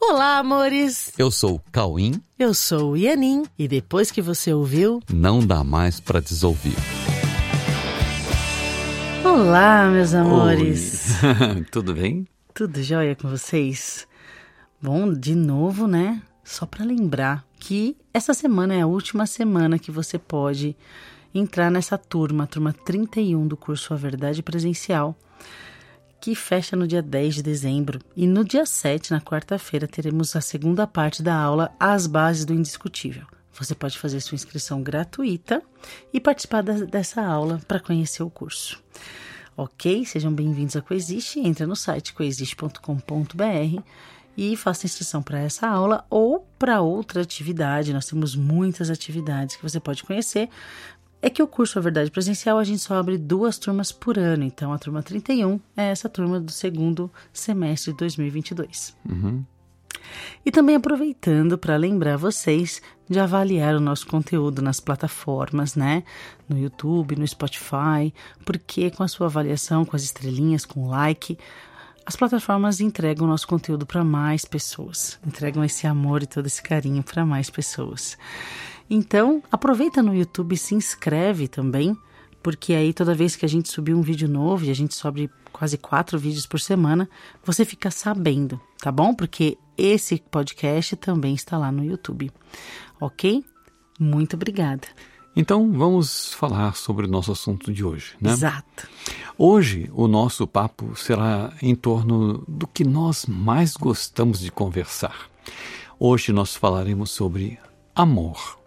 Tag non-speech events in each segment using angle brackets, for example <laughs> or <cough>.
Olá, amores! Eu sou o Cauim. Eu sou o Ianin. E depois que você ouviu, Não dá mais pra desouvir. Olá, meus amores! <laughs> Tudo bem? Tudo jóia com vocês? Bom, de novo, né? Só para lembrar que essa semana é a última semana que você pode entrar nessa turma, a turma 31 do curso A Verdade Presencial, que fecha no dia 10 de dezembro. E no dia 7, na quarta-feira, teremos a segunda parte da aula As Bases do Indiscutível. Você pode fazer sua inscrição gratuita e participar da- dessa aula para conhecer o curso. Ok? Sejam bem-vindos a Coexiste. Entra no site coexiste.com.br e faça inscrição para essa aula ou para outra atividade. Nós temos muitas atividades que você pode conhecer. É que o curso A Verdade Presencial a gente só abre duas turmas por ano, então a turma 31 é essa turma do segundo semestre de 2022. E também aproveitando para lembrar vocês de avaliar o nosso conteúdo nas plataformas, né? No YouTube, no Spotify, porque com a sua avaliação, com as estrelinhas, com o like, as plataformas entregam o nosso conteúdo para mais pessoas, entregam esse amor e todo esse carinho para mais pessoas. Então, aproveita no YouTube e se inscreve também, porque aí toda vez que a gente subir um vídeo novo, e a gente sobe quase quatro vídeos por semana, você fica sabendo, tá bom? Porque esse podcast também está lá no YouTube, ok? Muito obrigada. Então vamos falar sobre o nosso assunto de hoje, né? Exato. Hoje o nosso papo será em torno do que nós mais gostamos de conversar. Hoje nós falaremos sobre amor.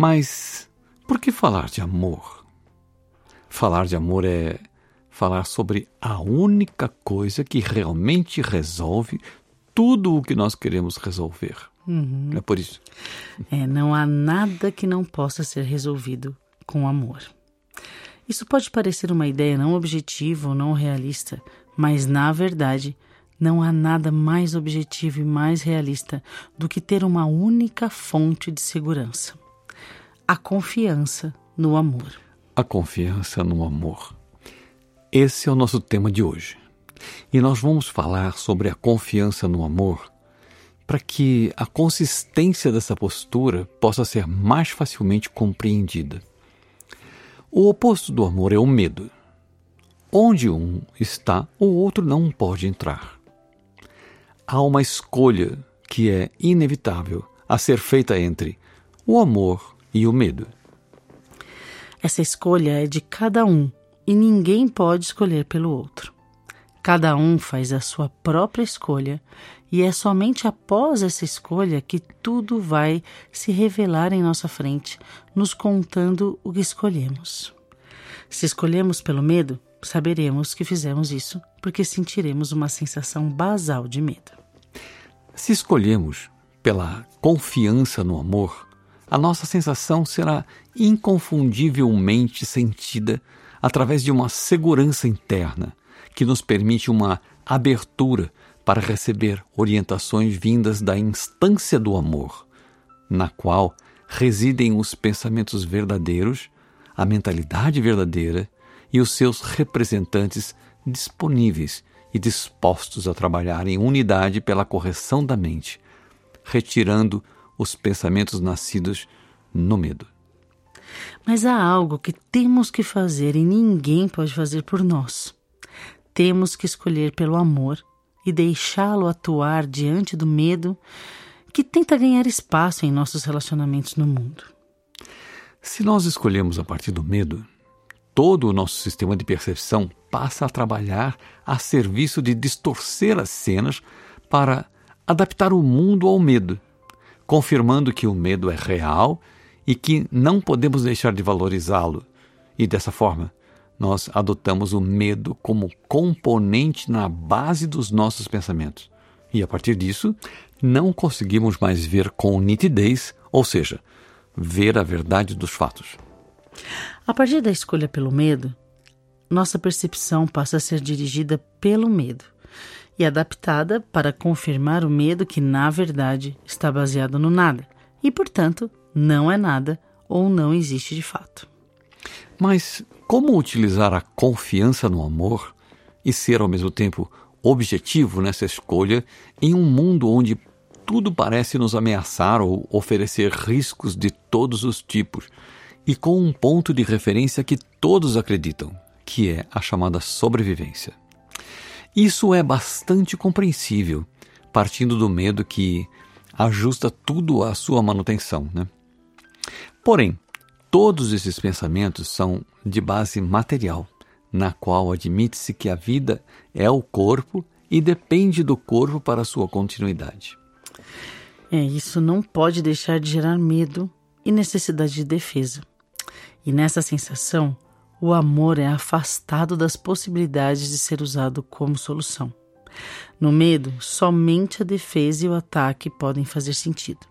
Mas por que falar de amor? Falar de amor é falar sobre a única coisa que realmente resolve tudo o que nós queremos resolver. É por isso. É, não há nada que não possa ser resolvido com amor. Isso pode parecer uma ideia não objetiva ou não realista, mas na verdade não há nada mais objetivo e mais realista do que ter uma única fonte de segurança: a confiança no amor. A confiança no amor. Esse é o nosso tema de hoje. E nós vamos falar sobre a confiança no amor para que a consistência dessa postura possa ser mais facilmente compreendida. O oposto do amor é o medo. Onde um está, o outro não pode entrar. Há uma escolha que é inevitável a ser feita entre o amor e o medo. Essa escolha é de cada um e ninguém pode escolher pelo outro. Cada um faz a sua própria escolha e é somente após essa escolha que tudo vai se revelar em nossa frente, nos contando o que escolhemos. Se escolhemos pelo medo, saberemos que fizemos isso porque sentiremos uma sensação basal de medo. Se escolhemos pela confiança no amor, a nossa sensação será inconfundivelmente sentida através de uma segurança interna que nos permite uma abertura para receber orientações vindas da instância do amor, na qual residem os pensamentos verdadeiros, a mentalidade verdadeira e os seus representantes disponíveis e dispostos a trabalhar em unidade pela correção da mente, retirando os pensamentos nascidos no medo. Mas há algo que temos que fazer e ninguém pode fazer por nós. Temos que escolher pelo amor e deixá-lo atuar diante do medo que tenta ganhar espaço em nossos relacionamentos no mundo. Se nós escolhemos a partir do medo, todo o nosso sistema de percepção passa a trabalhar a serviço de distorcer as cenas para adaptar o mundo ao medo, confirmando que o medo é real e que não podemos deixar de valorizá-lo. E dessa forma, nós adotamos o medo como componente na base dos nossos pensamentos. E a partir disso, não conseguimos mais ver com nitidez, ou seja, ver a verdade dos fatos. A partir da escolha pelo medo, nossa percepção passa a ser dirigida pelo medo e adaptada para confirmar o medo que, na verdade, está baseado no nada e, portanto, não é nada ou não existe de fato. Mas como utilizar a confiança no amor e ser ao mesmo tempo objetivo nessa escolha em um mundo onde tudo parece nos ameaçar ou oferecer riscos de todos os tipos, e com um ponto de referência que todos acreditam, que é a chamada sobrevivência. Isso é bastante compreensível, partindo do medo que ajusta tudo à sua manutenção. Né? Porém, todos esses pensamentos são de base material, na qual admite-se que a vida é o corpo e depende do corpo para sua continuidade. É, isso não pode deixar de gerar medo e necessidade de defesa. E nessa sensação, o amor é afastado das possibilidades de ser usado como solução. No medo, somente a defesa e o ataque podem fazer sentido.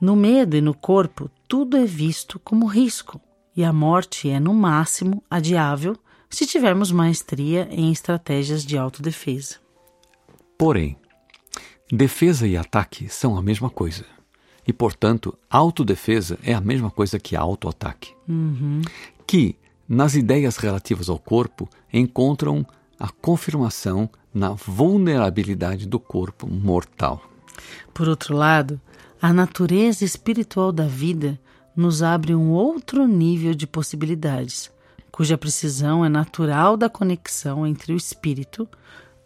No medo e no corpo, tudo é visto como risco, e a morte é, no máximo, adiável se tivermos maestria em estratégias de autodefesa. Porém, defesa e ataque são a mesma coisa. E, portanto, autodefesa é a mesma coisa que autoataque. Uhum. Que, nas ideias relativas ao corpo, encontram a confirmação na vulnerabilidade do corpo mortal. Por outro lado, a natureza espiritual da vida nos abre um outro nível de possibilidades, cuja precisão é natural da conexão entre o espírito,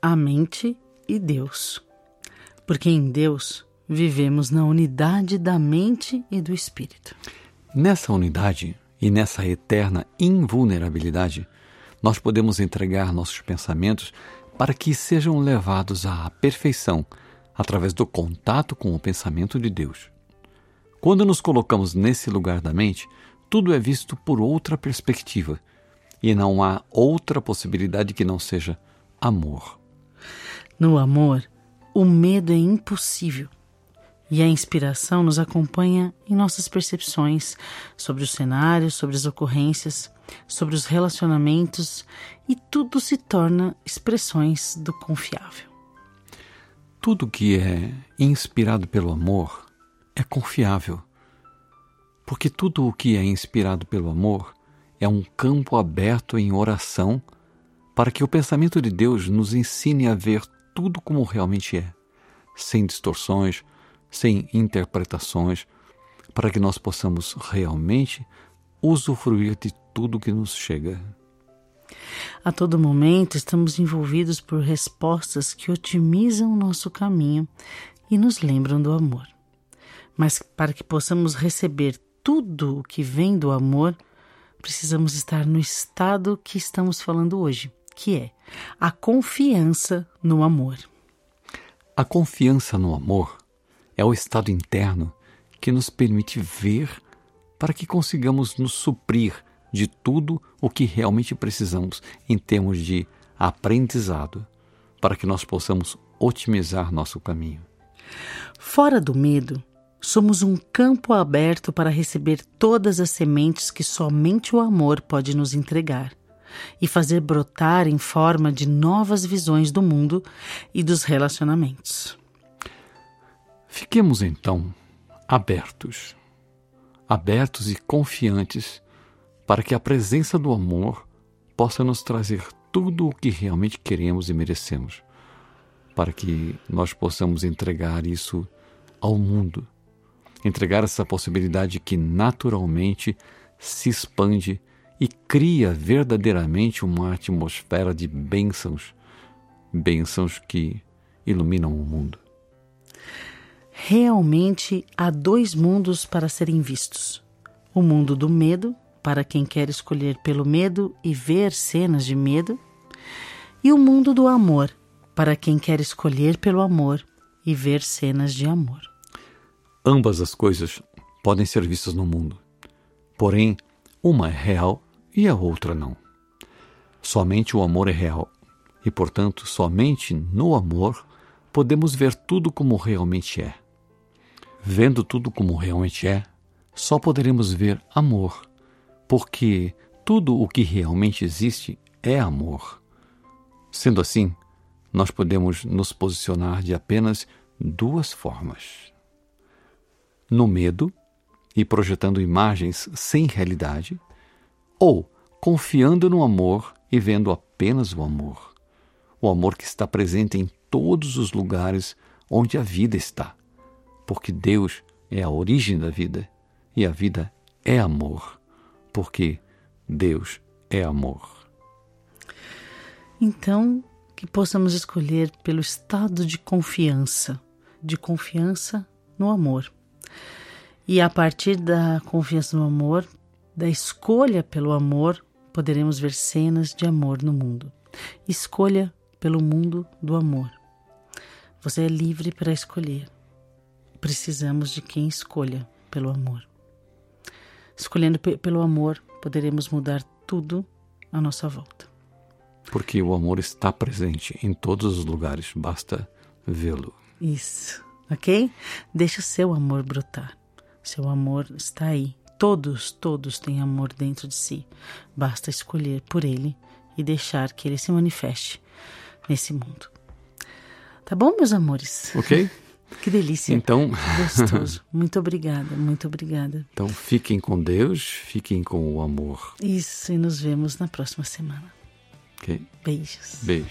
a mente e Deus. Porque em Deus vivemos na unidade da mente e do espírito. Nessa unidade e nessa eterna invulnerabilidade, nós podemos entregar nossos pensamentos para que sejam levados à perfeição através do contato com o pensamento de Deus. Quando nos colocamos nesse lugar da mente, tudo é visto por outra perspectiva e não há outra possibilidade que não seja amor. No amor, o medo é impossível e a inspiração nos acompanha em nossas percepções sobre os cenários, sobre as ocorrências, sobre os relacionamentos e tudo se torna expressões do confiável. Tudo que é inspirado pelo amor é confiável, porque tudo o que é inspirado pelo amor é um campo aberto em oração para que o pensamento de Deus nos ensine a ver tudo como realmente é, sem distorções, sem interpretações, para que nós possamos realmente usufruir de tudo que nos chega. A todo momento estamos envolvidos por respostas que otimizam o nosso caminho e nos lembram do amor. Mas para que possamos receber tudo o que vem do amor, precisamos estar no estado que estamos falando hoje, que é a confiança no amor. A confiança no amor é o estado interno que nos permite ver para que consigamos nos suprir de tudo o que realmente precisamos em termos de aprendizado, para que nós possamos otimizar nosso caminho. Fora do medo, somos um campo aberto para receber todas as sementes que somente o amor pode nos entregar e fazer brotar em forma de novas visões do mundo e dos relacionamentos. Fiquemos então abertos, abertos e confiantes para que a presença do amor possa nos trazer tudo o que realmente queremos e merecemos, para que nós possamos entregar isso ao mundo entregar essa possibilidade que naturalmente se expande e cria verdadeiramente uma atmosfera de bênçãos, bênçãos que iluminam o mundo. Realmente há dois mundos para serem vistos: o mundo do medo, para quem quer escolher pelo medo e ver cenas de medo, e o mundo do amor, para quem quer escolher pelo amor e ver cenas de amor. Ambas as coisas podem ser vistas no mundo. Porém, uma é real e a outra não. Somente o amor é real, e portanto, somente no amor podemos ver tudo como realmente é. Vendo tudo como realmente é, só poderemos ver amor, porque tudo o que realmente existe é amor. Sendo assim, nós podemos nos posicionar de apenas duas formas no medo e projetando imagens sem realidade, ou confiando no amor e vendo apenas o amor. o amor que está presente em todos os lugares onde a vida está. Porque Deus é a origem da vida e a vida é amor, porque Deus é amor. Então, que possamos escolher pelo estado de confiança, de confiança no amor. E a partir da confiança no amor, da escolha pelo amor, poderemos ver cenas de amor no mundo. Escolha pelo mundo do amor. Você é livre para escolher. Precisamos de quem escolha pelo amor. Escolhendo pelo amor, poderemos mudar tudo à nossa volta. Porque o amor está presente em todos os lugares, basta vê-lo. Isso, ok? Deixa o seu amor brotar. Seu amor está aí. Todos, todos têm amor dentro de si. Basta escolher por ele e deixar que ele se manifeste nesse mundo. Tá bom, meus amores? Ok. <laughs> Que delícia. Então, <laughs> gostoso. Muito obrigada, muito obrigada. Então, fiquem com Deus, fiquem com o amor. Isso, e nos vemos na próxima semana. Ok. Beijos. Beijo.